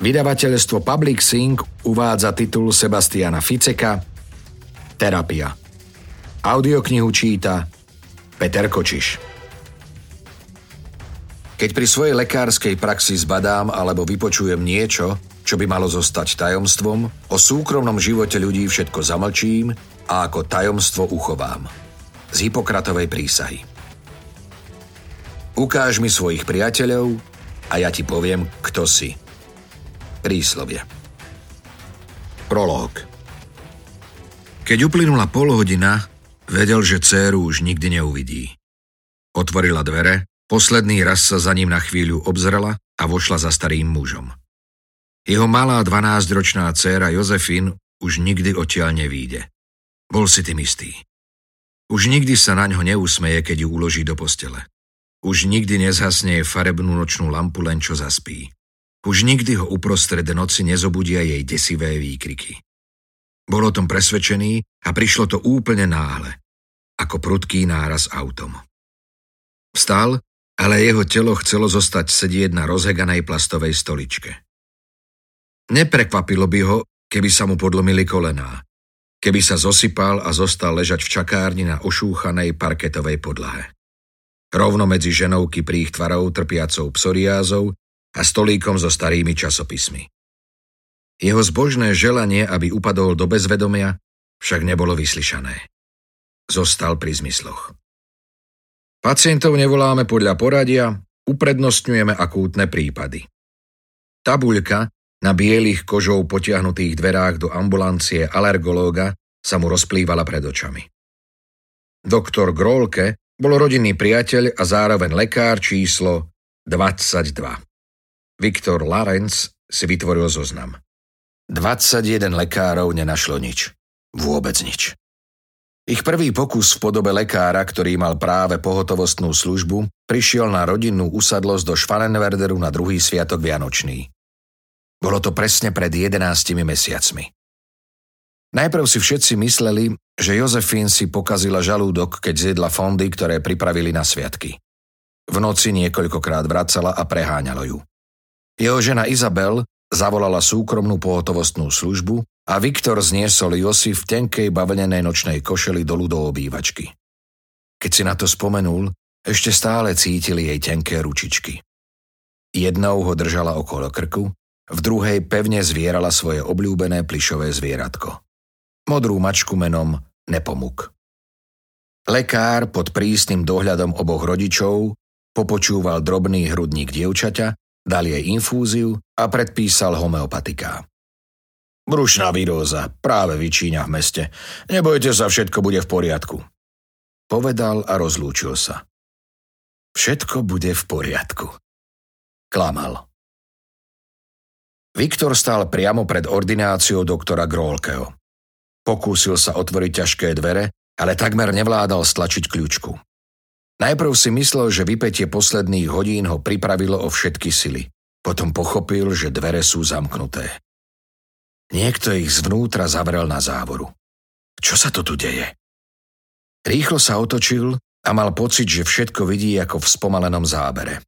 Vydavateľstvo Public Sync uvádza titul Sebastiana Ficeka Terapia. Audioknihu číta Peter Kočiš. Keď pri svojej lekárskej praxi zbadám alebo vypočujem niečo, čo by malo zostať tajomstvom, o súkromnom živote ľudí všetko zamlčím a ako tajomstvo uchovám. Z Hipokratovej prísahy. Ukáž mi svojich priateľov a ja ti poviem, kto si. Príslovie. Prolog. Keď uplynula pol hodina, vedel, že dceru už nikdy neuvidí. Otvorila dvere, posledný raz sa za ním na chvíľu obzrela a vošla za starým mužom. Jeho malá 12-ročná dcéra Jozefín už nikdy odtiaľ nevíde. Bol si tým istý. Už nikdy sa na ňo neusmeje, keď ju uloží do postele. Už nikdy nezhasne farebnú nočnú lampu, len čo zaspí. Už nikdy ho uprostred noci nezobudia jej desivé výkriky. Bol o tom presvedčený a prišlo to úplne náhle, ako prudký náraz autom. Vstal, ale jeho telo chcelo zostať sedieť na rozheganej plastovej stoličke. Neprekvapilo by ho, keby sa mu podlomili kolená, keby sa zosypal a zostal ležať v čakárni na ošúchanej parketovej podlahe. Rovno medzi ženou kyprých tvarov trpiacou psoriázou a stolíkom so starými časopismi. Jeho zbožné želanie, aby upadol do bezvedomia, však nebolo vyslyšané. Zostal pri zmysloch. Pacientov nevoláme podľa poradia, uprednostňujeme akútne prípady. Tabuľka na bielých kožou potiahnutých dverách do ambulancie alergológa sa mu rozplývala pred očami. Doktor Grolke bol rodinný priateľ a zároveň lekár číslo 22. Viktor Larenc si vytvoril zoznam. 21 lekárov nenašlo nič. Vôbec nič. Ich prvý pokus v podobe lekára, ktorý mal práve pohotovostnú službu, prišiel na rodinnú usadlosť do Schwanenwerderu na druhý sviatok Vianočný. Bolo to presne pred 11 mesiacmi. Najprv si všetci mysleli, že Jozefín si pokazila žalúdok, keď zjedla fondy, ktoré pripravili na sviatky. V noci niekoľkokrát vracala a preháňalo ju. Jeho žena Izabel zavolala súkromnú pohotovostnú službu a Viktor zniesol Josi v tenkej bavlnenej nočnej košeli dolu do obývačky. Keď si na to spomenul, ešte stále cítili jej tenké ručičky. Jednou ho držala okolo krku, v druhej pevne zvierala svoje obľúbené plišové zvieratko. Modrú mačku menom Nepomuk. Lekár pod prísnym dohľadom oboch rodičov popočúval drobný hrudník dievčaťa dal jej infúziu a predpísal homeopatiká. Brušná výroza, práve vyčíňa v meste. Nebojte sa, všetko bude v poriadku. Povedal a rozlúčil sa. Všetko bude v poriadku. Klamal. Viktor stál priamo pred ordináciou doktora Grolkeho. Pokúsil sa otvoriť ťažké dvere, ale takmer nevládal stlačiť kľúčku. Najprv si myslel, že vypetie posledných hodín ho pripravilo o všetky sily. Potom pochopil, že dvere sú zamknuté. Niekto ich zvnútra zavrel na závoru. Čo sa to tu deje? Rýchlo sa otočil a mal pocit, že všetko vidí ako v spomalenom zábere.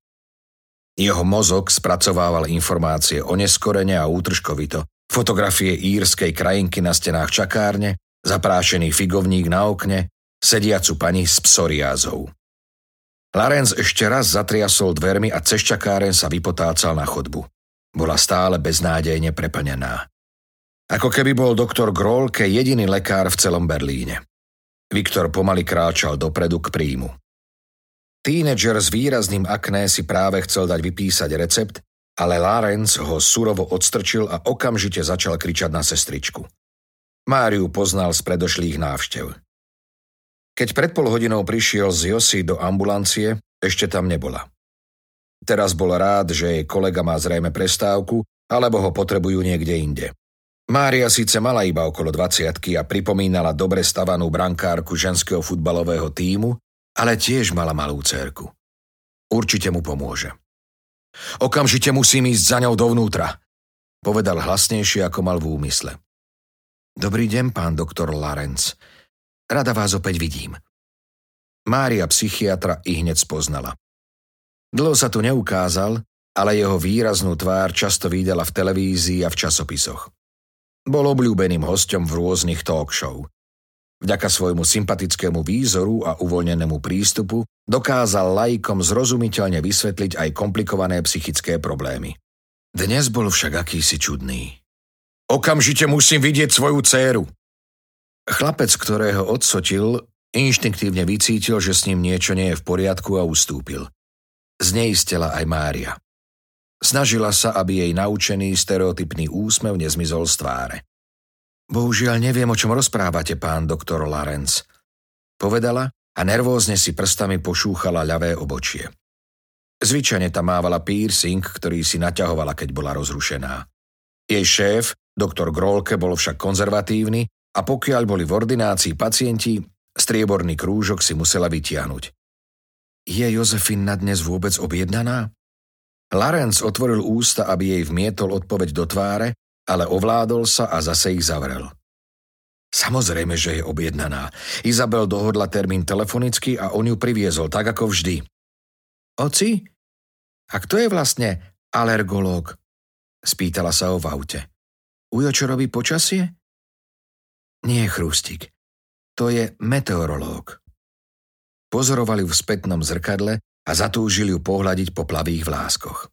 Jeho mozog spracovával informácie o neskorene a útržkovito, fotografie írskej krajinky na stenách čakárne, zaprášený figovník na okne, sediacu pani s psoriázou. Larenz ešte raz zatriasol dvermi a cez čakáren sa vypotácal na chodbu. Bola stále beznádejne preplnená. Ako keby bol doktor Grolke jediný lekár v celom Berlíne. Viktor pomaly kráčal dopredu k príjmu. Tínedžer s výrazným akné si práve chcel dať vypísať recept, ale Larenz ho surovo odstrčil a okamžite začal kričať na sestričku. Máriu poznal z predošlých návštev. Keď pred pol hodinou prišiel z Josi do ambulancie, ešte tam nebola. Teraz bol rád, že jej kolega má zrejme prestávku, alebo ho potrebujú niekde inde. Mária síce mala iba okolo 20 a pripomínala dobre stavanú brankárku ženského futbalového týmu, ale tiež mala malú cerku. Určite mu pomôže. Okamžite musím ísť za ňou dovnútra, povedal hlasnejšie, ako mal v úmysle. Dobrý deň, pán doktor Larenc. Rada vás opäť vidím. Mária psychiatra i hneď spoznala. Dlho sa tu neukázal, ale jeho výraznú tvár často videla v televízii a v časopisoch. Bol obľúbeným hostom v rôznych talk show. Vďaka svojmu sympatickému výzoru a uvoľnenému prístupu dokázal laikom zrozumiteľne vysvetliť aj komplikované psychické problémy. Dnes bol však akýsi čudný. Okamžite musím vidieť svoju dceru. Chlapec, ktorého odsotil, inštinktívne vycítil, že s ním niečo nie je v poriadku a ustúpil. Zneistela aj Mária. Snažila sa, aby jej naučený stereotypný úsmev nezmizol z tváre. Bohužiaľ neviem, o čom rozprávate, pán doktor Lawrence. Povedala a nervózne si prstami pošúchala ľavé obočie. Zvyčajne tam mávala piercing, ktorý si naťahovala, keď bola rozrušená. Jej šéf, doktor Grolke, bol však konzervatívny a pokiaľ boli v ordinácii pacienti, strieborný krúžok si musela vytiahnuť. Je Jozefin na dnes vôbec objednaná? Larenc otvoril ústa, aby jej vmietol odpoveď do tváre, ale ovládol sa a zase ich zavrel. Samozrejme, že je objednaná. Izabel dohodla termín telefonicky a on ju priviezol, tak ako vždy. Oci? A kto je vlastne alergológ? Spýtala sa o v aute. Ujo, čo robí počasie? Nie, Chrústik. To je meteorológ. Pozorovali v spätnom zrkadle a zatúžil ju pohľadiť po plavých vláskoch.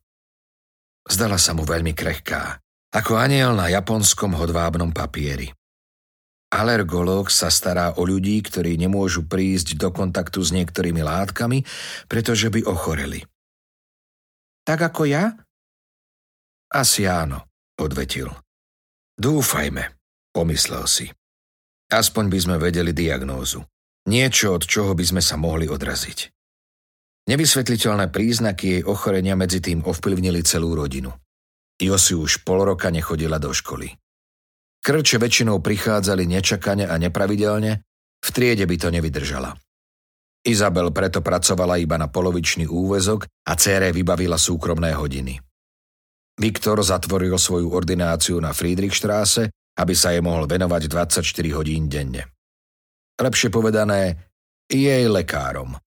Zdala sa mu veľmi krehká, ako aniel na japonskom hodvábnom papieri. Alergológ sa stará o ľudí, ktorí nemôžu prísť do kontaktu s niektorými látkami, pretože by ochoreli. Tak ako ja? Asi áno, odvetil. Dúfajme, pomyslel si. Aspoň by sme vedeli diagnózu. Niečo, od čoho by sme sa mohli odraziť. Nevysvetliteľné príznaky jej ochorenia medzi tým ovplyvnili celú rodinu. Josi už pol roka nechodila do školy. Krče väčšinou prichádzali nečakane a nepravidelne, v triede by to nevydržala. Izabel preto pracovala iba na polovičný úvezok a cére vybavila súkromné hodiny. Viktor zatvoril svoju ordináciu na Friedrichstráse, aby sa jej mohol venovať 24 hodín denne. Lepšie povedané, jej lekárom.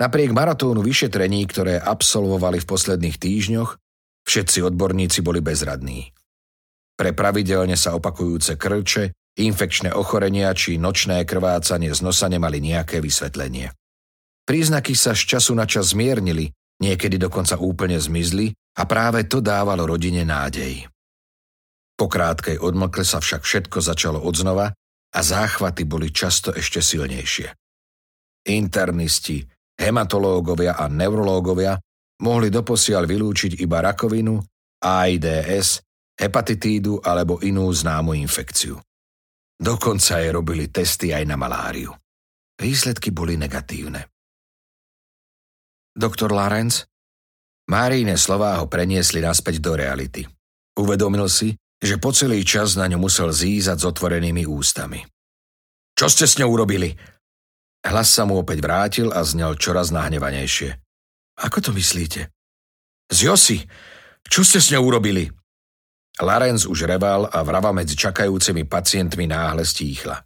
Napriek maratónu vyšetrení, ktoré absolvovali v posledných týždňoch, všetci odborníci boli bezradní. Pre pravidelne sa opakujúce krče, infekčné ochorenia či nočné krvácanie z nosa nemali nejaké vysvetlenie. Príznaky sa z času na čas zmiernili, niekedy dokonca úplne zmizli a práve to dávalo rodine nádej. Po krátkej odmlkle sa však všetko začalo odznova a záchvaty boli často ešte silnejšie. Internisti, hematológovia a neurológovia mohli doposiaľ vylúčiť iba rakovinu, AIDS, hepatitídu alebo inú známu infekciu. Dokonca aj robili testy aj na maláriu. Výsledky boli negatívne. Doktor Lawrence? Máríne slová ho preniesli naspäť do reality. Uvedomil si, že po celý čas na ňu musel zízať s otvorenými ústami. Čo ste s ňou urobili? Hlas sa mu opäť vrátil a znel čoraz nahnevanejšie. Ako to myslíte? Z Josi, čo ste s ňou urobili? Larenz už reval a vrava medzi čakajúcimi pacientmi náhle stíchla.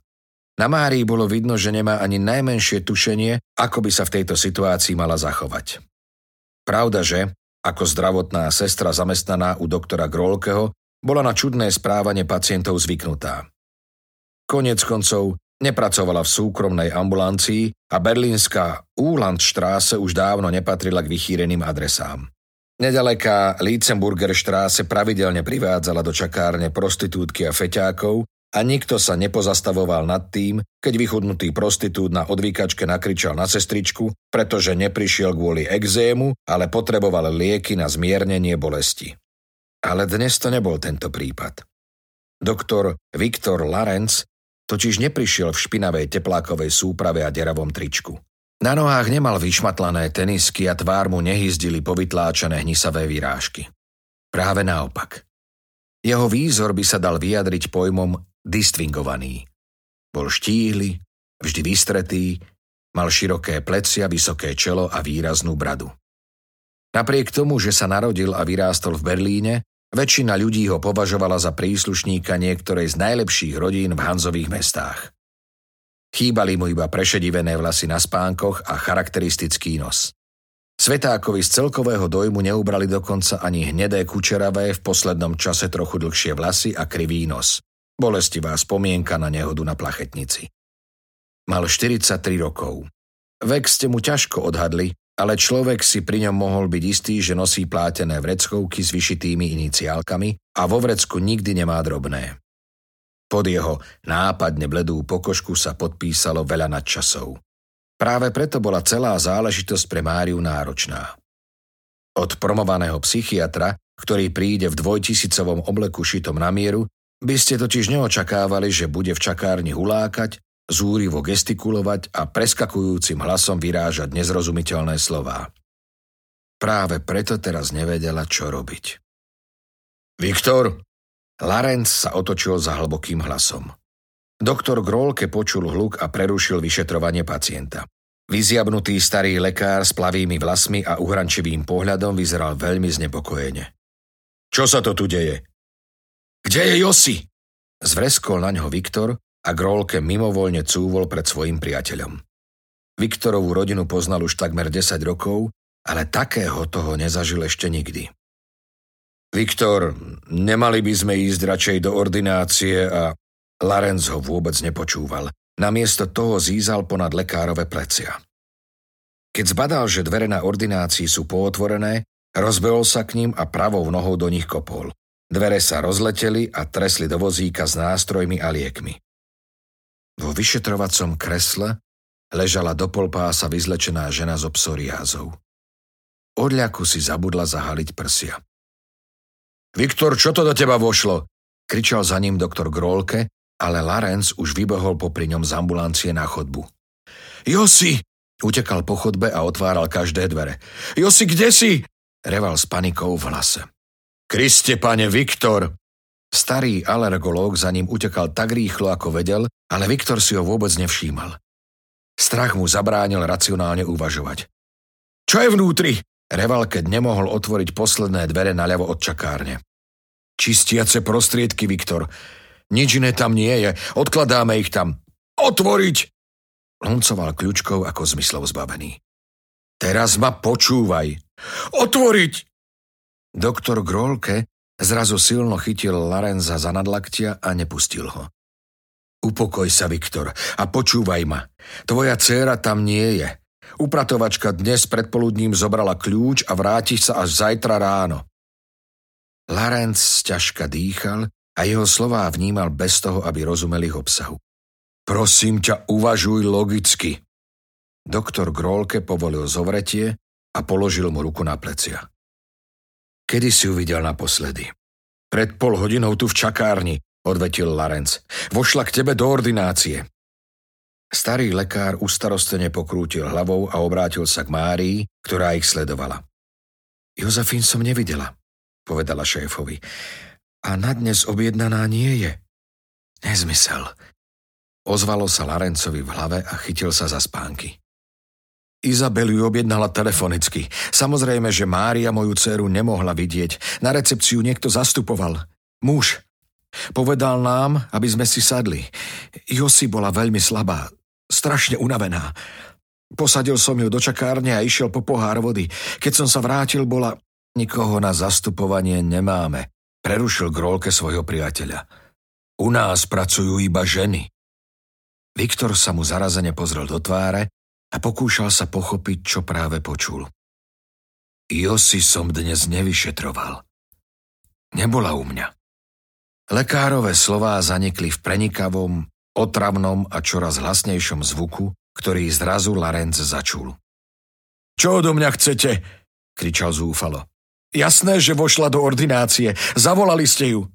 Na Márii bolo vidno, že nemá ani najmenšie tušenie, ako by sa v tejto situácii mala zachovať. Pravda, že, ako zdravotná sestra zamestnaná u doktora Grolkeho, bola na čudné správanie pacientov zvyknutá. Konec koncov Nepracovala v súkromnej ambulancii a berlínska Úlandštráse už dávno nepatrila k vychýreným adresám. Nedaleká Lietzenburger štráse pravidelne privádzala do čakárne prostitútky a feťákov a nikto sa nepozastavoval nad tým, keď vychudnutý prostitút na odvykačke nakričal na sestričku, pretože neprišiel kvôli exému, ale potreboval lieky na zmiernenie bolesti. Ale dnes to nebol tento prípad. Doktor Viktor Larenc totiž neprišiel v špinavej teplákovej súprave a deravom tričku. Na nohách nemal vyšmatlané tenisky a tvár mu nehyzdili povytláčané hnisavé výrážky. Práve naopak. Jeho výzor by sa dal vyjadriť pojmom distvingovaný. Bol štíhly, vždy vystretý, mal široké plecia, vysoké čelo a výraznú bradu. Napriek tomu, že sa narodil a vyrástol v Berlíne, Väčšina ľudí ho považovala za príslušníka niektorej z najlepších rodín v Hanzových mestách. Chýbali mu iba prešedivené vlasy na spánkoch a charakteristický nos. Svetákovi z celkového dojmu neubrali dokonca ani hnedé kučeravé v poslednom čase trochu dlhšie vlasy a krivý nos. Bolestivá spomienka na nehodu na plachetnici. Mal 43 rokov. Vek ste mu ťažko odhadli, ale človek si pri ňom mohol byť istý, že nosí plátené vreckovky s vyšitými iniciálkami a vo vrecku nikdy nemá drobné. Pod jeho nápadne bledú pokožku sa podpísalo veľa nadčasov. Práve preto bola celá záležitosť pre Máriu náročná. Od promovaného psychiatra, ktorý príde v dvojtisícovom obleku šitom na mieru, by ste totiž neočakávali, že bude v čakárni hulákať, zúrivo gestikulovať a preskakujúcim hlasom vyrážať nezrozumiteľné slová. Práve preto teraz nevedela, čo robiť. Viktor! Larenc sa otočil za hlbokým hlasom. Doktor Grolke počul hluk a prerušil vyšetrovanie pacienta. Vyziabnutý starý lekár s plavými vlasmi a uhrančivým pohľadom vyzeral veľmi znepokojene. Čo sa to tu deje? Kde je Josi? Zvreskol na ňo Viktor a Grolke mimovoľne cúvol pred svojim priateľom. Viktorovú rodinu poznal už takmer 10 rokov, ale takého toho nezažil ešte nikdy. Viktor, nemali by sme ísť radšej do ordinácie a Larenz ho vôbec nepočúval. Namiesto toho zízal ponad lekárove plecia. Keď zbadal, že dvere na ordinácii sú pootvorené, rozbehol sa k ním a pravou nohou do nich kopol. Dvere sa rozleteli a tresli do vozíka s nástrojmi a liekmi. Vo vyšetrovacom kresle ležala do polpása vyzlečená žena so psoriázou. Odľaku si zabudla zahaliť prsia. Viktor, čo to do teba vošlo? Kričal za ním doktor Grolke ale Larenc už vybehol popri ňom z ambulancie na chodbu. Josi! Utekal po chodbe a otváral každé dvere. Josi, kde si? Reval s panikou v hlase. Kriste, pane Viktor! Starý alergológ za ním utekal tak rýchlo, ako vedel, ale Viktor si ho vôbec nevšímal. Strach mu zabránil racionálne uvažovať. Čo je vnútri? Reval, keď nemohol otvoriť posledné dvere naľavo od čakárne. Čistiace prostriedky, Viktor. Nič iné tam nie je. Odkladáme ich tam. Otvoriť! Loncoval kľúčkou ako zmyslov zbavený. Teraz ma počúvaj. Otvoriť! Doktor Grolke zrazu silno chytil Larenza za nadlaktia a nepustil ho. Upokoj sa, Viktor, a počúvaj ma. Tvoja dcéra tam nie je. Upratovačka dnes predpoludním zobrala kľúč a vráti sa až zajtra ráno. Larenc ťažka dýchal a jeho slová vnímal bez toho, aby rozumeli ich obsahu. Prosím ťa, uvažuj logicky. Doktor Grolke povolil zovretie a položil mu ruku na plecia. Kedy si ju videl naposledy? Pred pol hodinou tu v čakárni, odvetil Larenc. Vošla k tebe do ordinácie. Starý lekár ustarostene pokrútil hlavou a obrátil sa k Márii, ktorá ich sledovala. Jozefín som nevidela, povedala šéfovi a na dnes objednaná nie je. Nezmysel. Ozvalo sa Larencovi v hlave a chytil sa za spánky. Izabel ju objednala telefonicky. Samozrejme, že Mária moju dceru nemohla vidieť. Na recepciu niekto zastupoval. Muž. Povedal nám, aby sme si sadli. Josi bola veľmi slabá, strašne unavená. Posadil som ju do čakárne a išiel po pohár vody. Keď som sa vrátil, bola... Nikoho na zastupovanie nemáme, Prerušil Grolke svojho priateľa. U nás pracujú iba ženy. Viktor sa mu zarazene pozrel do tváre a pokúšal sa pochopiť, čo práve počul. Josi som dnes nevyšetroval. Nebola u mňa. Lekárové slová zanikli v prenikavom, otravnom a čoraz hlasnejšom zvuku, ktorý zrazu Larenc začul. Čo odo mňa chcete? kričal zúfalo. Jasné, že vošla do ordinácie. Zavolali ste ju.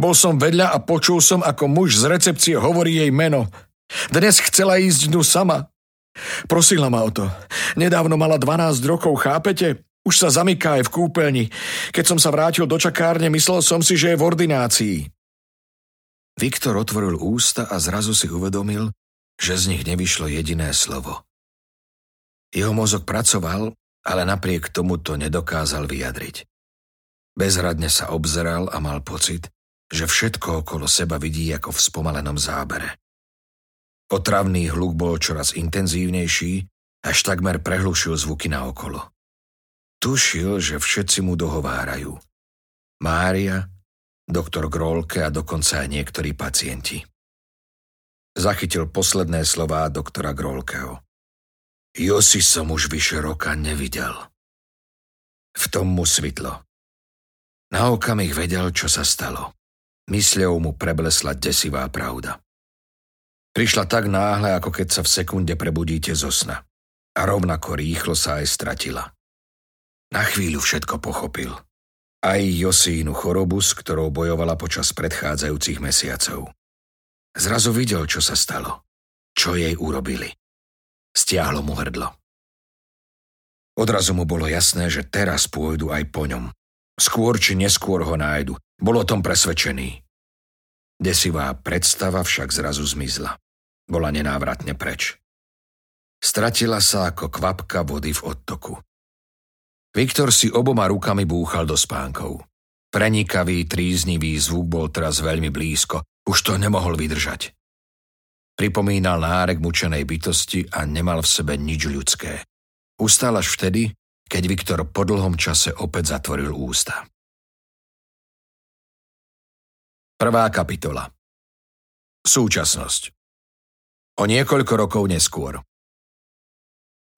Bol som vedľa a počul som, ako muž z recepcie hovorí jej meno. Dnes chcela ísť dnu sama. Prosila ma o to. Nedávno mala 12 rokov, chápete? Už sa zamyká aj v kúpeľni. Keď som sa vrátil do čakárne, myslel som si, že je v ordinácii. Viktor otvoril ústa a zrazu si uvedomil, že z nich nevyšlo jediné slovo. Jeho mozog pracoval, ale napriek tomu to nedokázal vyjadriť. Bezradne sa obzeral a mal pocit, že všetko okolo seba vidí ako v spomalenom zábere. Otravný hluk bol čoraz intenzívnejší, až takmer prehlušil zvuky naokolo. tušil, že všetci mu dohovárajú. Mária, doktor Grolke a dokonca aj niektorí pacienti. Zachytil posledné slová doktora Grolkeho. Josi som už vyše roka nevidel. V tom mu svitlo. Na okamih vedel, čo sa stalo. Mysľou mu preblesla desivá pravda. Prišla tak náhle, ako keď sa v sekunde prebudíte zo sna. A rovnako rýchlo sa aj stratila. Na chvíľu všetko pochopil. Aj Josínu chorobu, s ktorou bojovala počas predchádzajúcich mesiacov. Zrazu videl, čo sa stalo. Čo jej urobili. Stiahlo mu hrdlo. Odrazu mu bolo jasné, že teraz pôjdu aj po ňom. Skôr či neskôr ho nájdu. Bol o tom presvedčený. Desivá predstava však zrazu zmizla. Bola nenávratne preč. Stratila sa ako kvapka vody v odtoku. Viktor si oboma rukami búchal do spánkov. Prenikavý, tríznivý zvuk bol teraz veľmi blízko. Už to nemohol vydržať. Pripomínal nárek mučenej bytosti a nemal v sebe nič ľudské. Ustal až vtedy, keď Viktor po dlhom čase opäť zatvoril ústa. Prvá kapitola Súčasnosť O niekoľko rokov neskôr.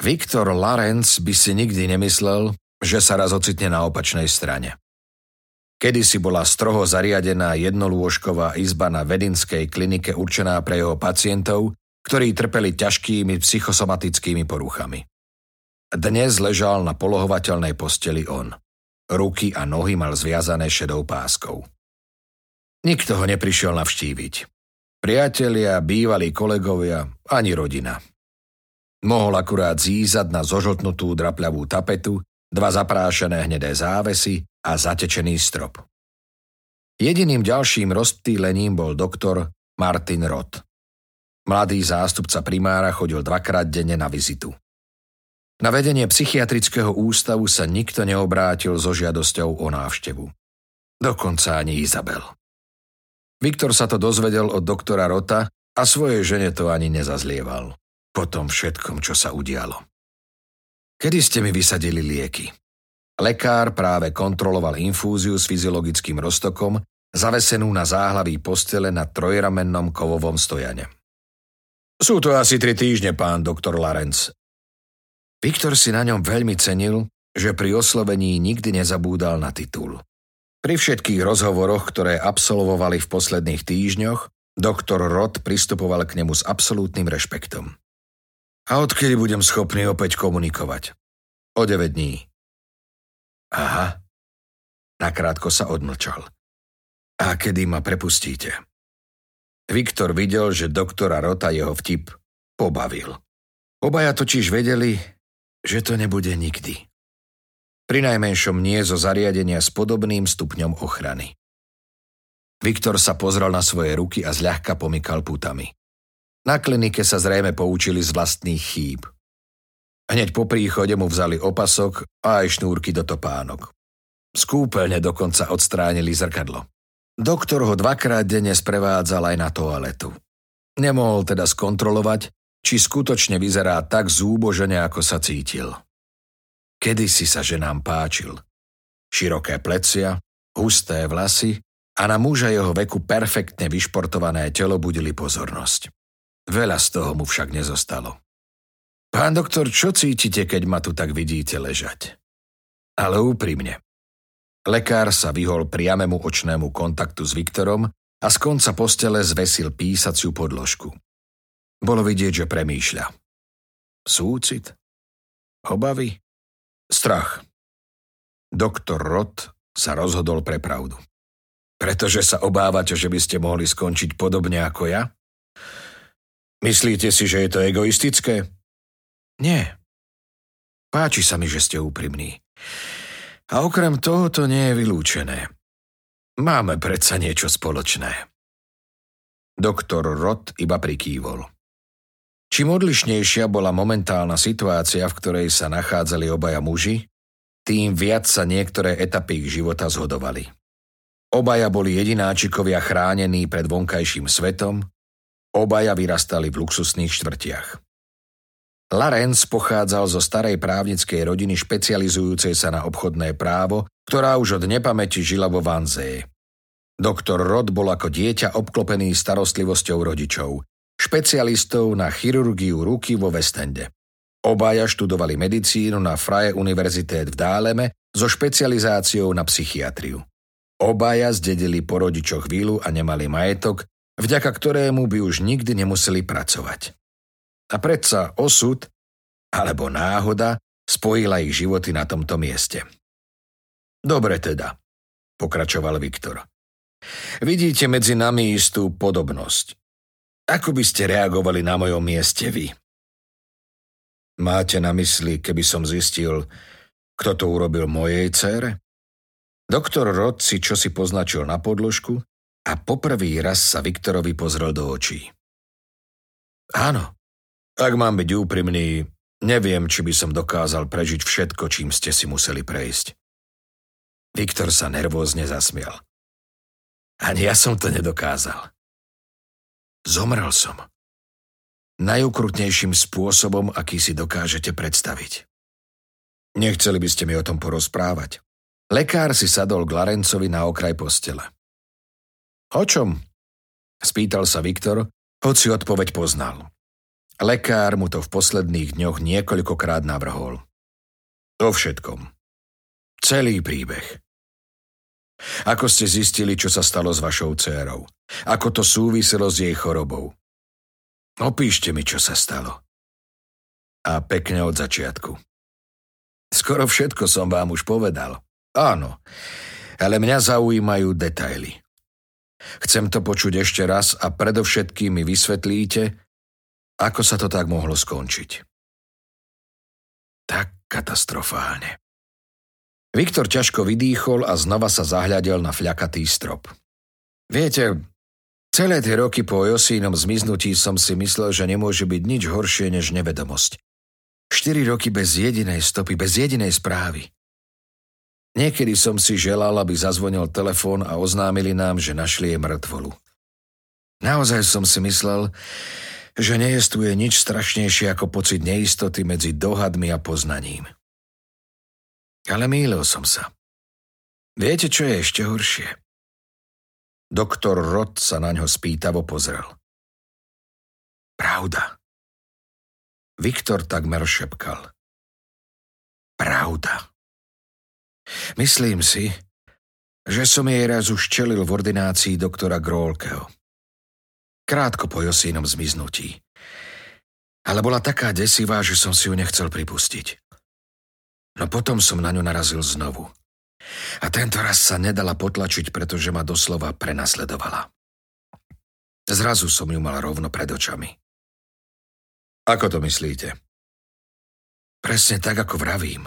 Viktor Larenc by si nikdy nemyslel, že sa raz ocitne na opačnej strane. Kedysi bola stroho zariadená jednolôžková izba na vedinskej klinike určená pre jeho pacientov, ktorí trpeli ťažkými psychosomatickými poruchami. Dnes ležal na polohovateľnej posteli on. Ruky a nohy mal zviazané šedou páskou. Nikto ho neprišiel navštíviť. Priatelia, bývalí kolegovia, ani rodina. Mohol akurát zízať na zožltnutú drapľavú tapetu, dva zaprášené hnedé závesy a zatečený strop. Jediným ďalším rozptýlením bol doktor Martin Roth. Mladý zástupca primára chodil dvakrát denne na vizitu. Na vedenie psychiatrického ústavu sa nikto neobrátil so žiadosťou o návštevu. Dokonca ani Izabel. Viktor sa to dozvedel od doktora Rota a svojej žene to ani nezazlieval. Po tom všetkom, čo sa udialo. Kedy ste mi vysadili lieky? Lekár práve kontroloval infúziu s fyziologickým roztokom, zavesenú na záhlaví postele na trojramennom kovovom stojane. Sú to asi tri týždne, pán doktor Larenc. Viktor si na ňom veľmi cenil, že pri oslovení nikdy nezabúdal na titul. Pri všetkých rozhovoroch, ktoré absolvovali v posledných týždňoch, doktor Rod pristupoval k nemu s absolútnym rešpektom. A odkedy budem schopný opäť komunikovať? O 9 dní. Aha. Nakrátko sa odmlčal. A kedy ma prepustíte? Viktor videl, že doktora Rota jeho vtip pobavil. Obaja totiž vedeli, že to nebude nikdy. Pri najmenšom nie zo zariadenia s podobným stupňom ochrany. Viktor sa pozrel na svoje ruky a zľahka pomykal putami. Na klinike sa zrejme poučili z vlastných chýb. Hneď po príchode mu vzali opasok a aj šnúrky do topánok. Skúpeľne dokonca odstránili zrkadlo. Doktor ho dvakrát denne sprevádzal aj na toaletu. Nemohol teda skontrolovať, či skutočne vyzerá tak zúbožene, ako sa cítil. Kedy si sa ženám páčil. Široké plecia, husté vlasy a na muža jeho veku perfektne vyšportované telo budili pozornosť. Veľa z toho mu však nezostalo. Pán doktor, čo cítite, keď ma tu tak vidíte ležať? Ale úprimne. Lekár sa vyhol priamému očnému kontaktu s Viktorom a z konca postele zvesil písaciu podložku. Bolo vidieť, že premýšľa. Súcit? Obavy? Strach. Doktor Roth sa rozhodol pre pravdu. Pretože sa obávate, že by ste mohli skončiť podobne ako ja? Myslíte si, že je to egoistické? Nie. Páči sa mi, že ste úprimní. A okrem toho to nie je vylúčené. Máme predsa niečo spoločné. Doktor Roth iba prikývol. Čím odlišnejšia bola momentálna situácia, v ktorej sa nachádzali obaja muži, tým viac sa niektoré etapy ich života zhodovali. Obaja boli jedináčikovia chránení pred vonkajším svetom, obaja vyrastali v luxusných štvrtiach. Larenz pochádzal zo starej právnickej rodiny špecializujúcej sa na obchodné právo, ktorá už od nepamäti žila vo Vanzé. Doktor Rod bol ako dieťa obklopený starostlivosťou rodičov, špecialistov na chirurgiu ruky vo Westende. Obaja študovali medicínu na Freie Universität v Dáleme so špecializáciou na psychiatriu. Obaja zdedili po rodičoch vílu a nemali majetok, vďaka ktorému by už nikdy nemuseli pracovať. A predsa osud, alebo náhoda, spojila ich životy na tomto mieste. Dobre teda, pokračoval Viktor. Vidíte medzi nami istú podobnosť. Ako by ste reagovali na mojom mieste vy? Máte na mysli, keby som zistil, kto to urobil mojej cére? Doktor Rod si čosi poznačil na podložku a poprvý raz sa Viktorovi pozrel do očí. Áno, ak mám byť úprimný, neviem, či by som dokázal prežiť všetko, čím ste si museli prejsť. Viktor sa nervózne zasmial. Ani ja som to nedokázal. Zomrel som. Najukrutnejším spôsobom, aký si dokážete predstaviť. Nechceli by ste mi o tom porozprávať. Lekár si sadol k Larencovi na okraj postele. O čom? Spýtal sa Viktor, hoci odpoveď poznal. Lekár mu to v posledných dňoch niekoľkokrát navrhol. O všetkom. Celý príbeh. Ako ste zistili, čo sa stalo s vašou dcérou? Ako to súviselo s jej chorobou? Opíšte mi, čo sa stalo. A pekne od začiatku. Skoro všetko som vám už povedal. Áno, ale mňa zaujímajú detaily. Chcem to počuť ešte raz a predovšetkým mi vysvetlíte, ako sa to tak mohlo skončiť? Tak katastrofálne. Viktor ťažko vydýchol a znova sa zahľadel na fľakatý strop. Viete, celé tie roky po Josínom zmiznutí som si myslel, že nemôže byť nič horšie než nevedomosť. Štyri roky bez jedinej stopy, bez jedinej správy. Niekedy som si želal, aby zazvonil telefón a oznámili nám, že našli jej mŕtvolu. Naozaj som si myslel, že neestuje nič strašnejšie ako pocit neistoty medzi dohadmi a poznaním. Ale mýlil som sa. Viete, čo je ešte horšie? Doktor Rod sa na ňo spýtavo pozrel. Pravda. Viktor takmer šepkal. Pravda. Myslím si, že som jej raz už čelil v ordinácii doktora Grólkeho krátko po Josínom zmiznutí. Ale bola taká desivá, že som si ju nechcel pripustiť. No potom som na ňu narazil znovu. A tento raz sa nedala potlačiť, pretože ma doslova prenasledovala. Zrazu som ju mal rovno pred očami. Ako to myslíte? Presne tak, ako vravím.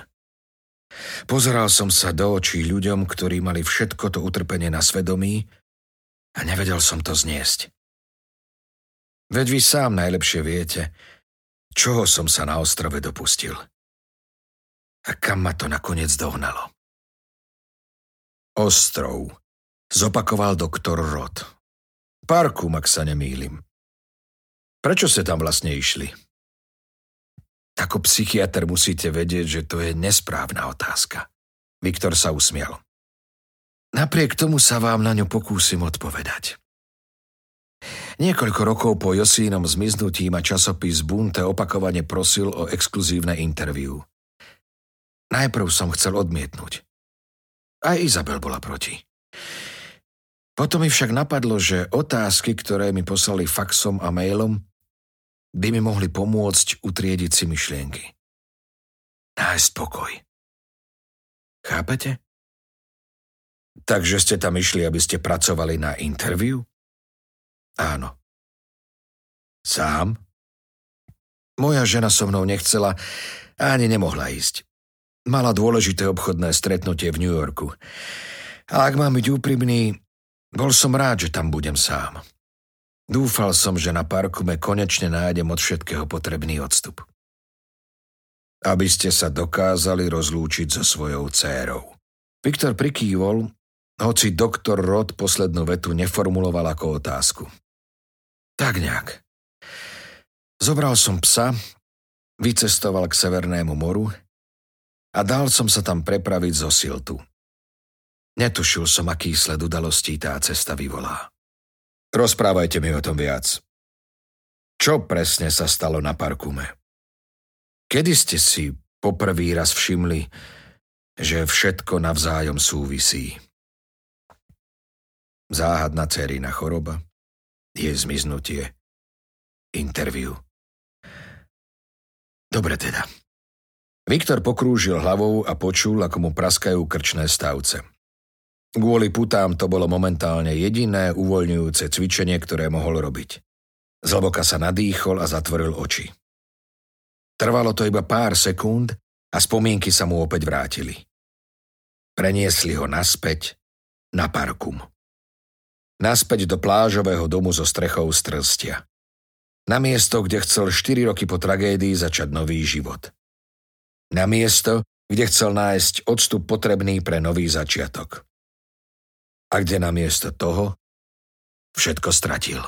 Pozeral som sa do očí ľuďom, ktorí mali všetko to utrpenie na svedomí a nevedel som to zniesť. Veď vy sám najlepšie viete, čoho som sa na ostrove dopustil. A kam ma to nakoniec dohnalo. Ostrov, zopakoval doktor Rod. Parku, ak sa nemýlim. Prečo ste tam vlastne išli? Ako psychiatr musíte vedieť, že to je nesprávna otázka. Viktor sa usmial. Napriek tomu sa vám na ňu pokúsim odpovedať. Niekoľko rokov po Josínom zmiznutí ma časopis Bunte opakovane prosil o exkluzívne interviu. Najprv som chcel odmietnúť. Aj Izabel bola proti. Potom mi však napadlo, že otázky, ktoré mi poslali faxom a mailom, by mi mohli pomôcť utriediť si myšlienky. Nájsť pokoj. Chápete? Takže ste tam išli, aby ste pracovali na interviu? Áno. Sám? Moja žena so mnou nechcela ani nemohla ísť. Mala dôležité obchodné stretnutie v New Yorku. A ak mám byť úprimný, bol som rád, že tam budem sám. Dúfal som, že na parkume konečne nájdem od všetkého potrebný odstup. Aby ste sa dokázali rozlúčiť so svojou dcérou. Viktor prikývol, hoci doktor Rod poslednú vetu neformuloval ako otázku. Tak nejak. Zobral som psa vycestoval k Severnému moru a dal som sa tam prepraviť zo Siltu. Netušil som, aký sled udalostí tá cesta vyvolá. Rozprávajte mi o tom viac. Čo presne sa stalo na parkume? Kedy ste si poprvý raz všimli, že všetko navzájom súvisí? Záhadná cerina choroba, je zmiznutie, interviu. Dobre teda. Viktor pokrúžil hlavou a počul, ako mu praskajú krčné stavce. Kvôli putám to bolo momentálne jediné uvoľňujúce cvičenie, ktoré mohol robiť. Zloboka sa nadýchol a zatvoril oči. Trvalo to iba pár sekúnd a spomienky sa mu opäť vrátili. Preniesli ho naspäť na parkum. Naspäť do plážového domu so strechou z trstia. Na miesto, kde chcel 4 roky po tragédii začať nový život. Na miesto, kde chcel nájsť odstup potrebný pre nový začiatok. A kde namiesto toho všetko stratil.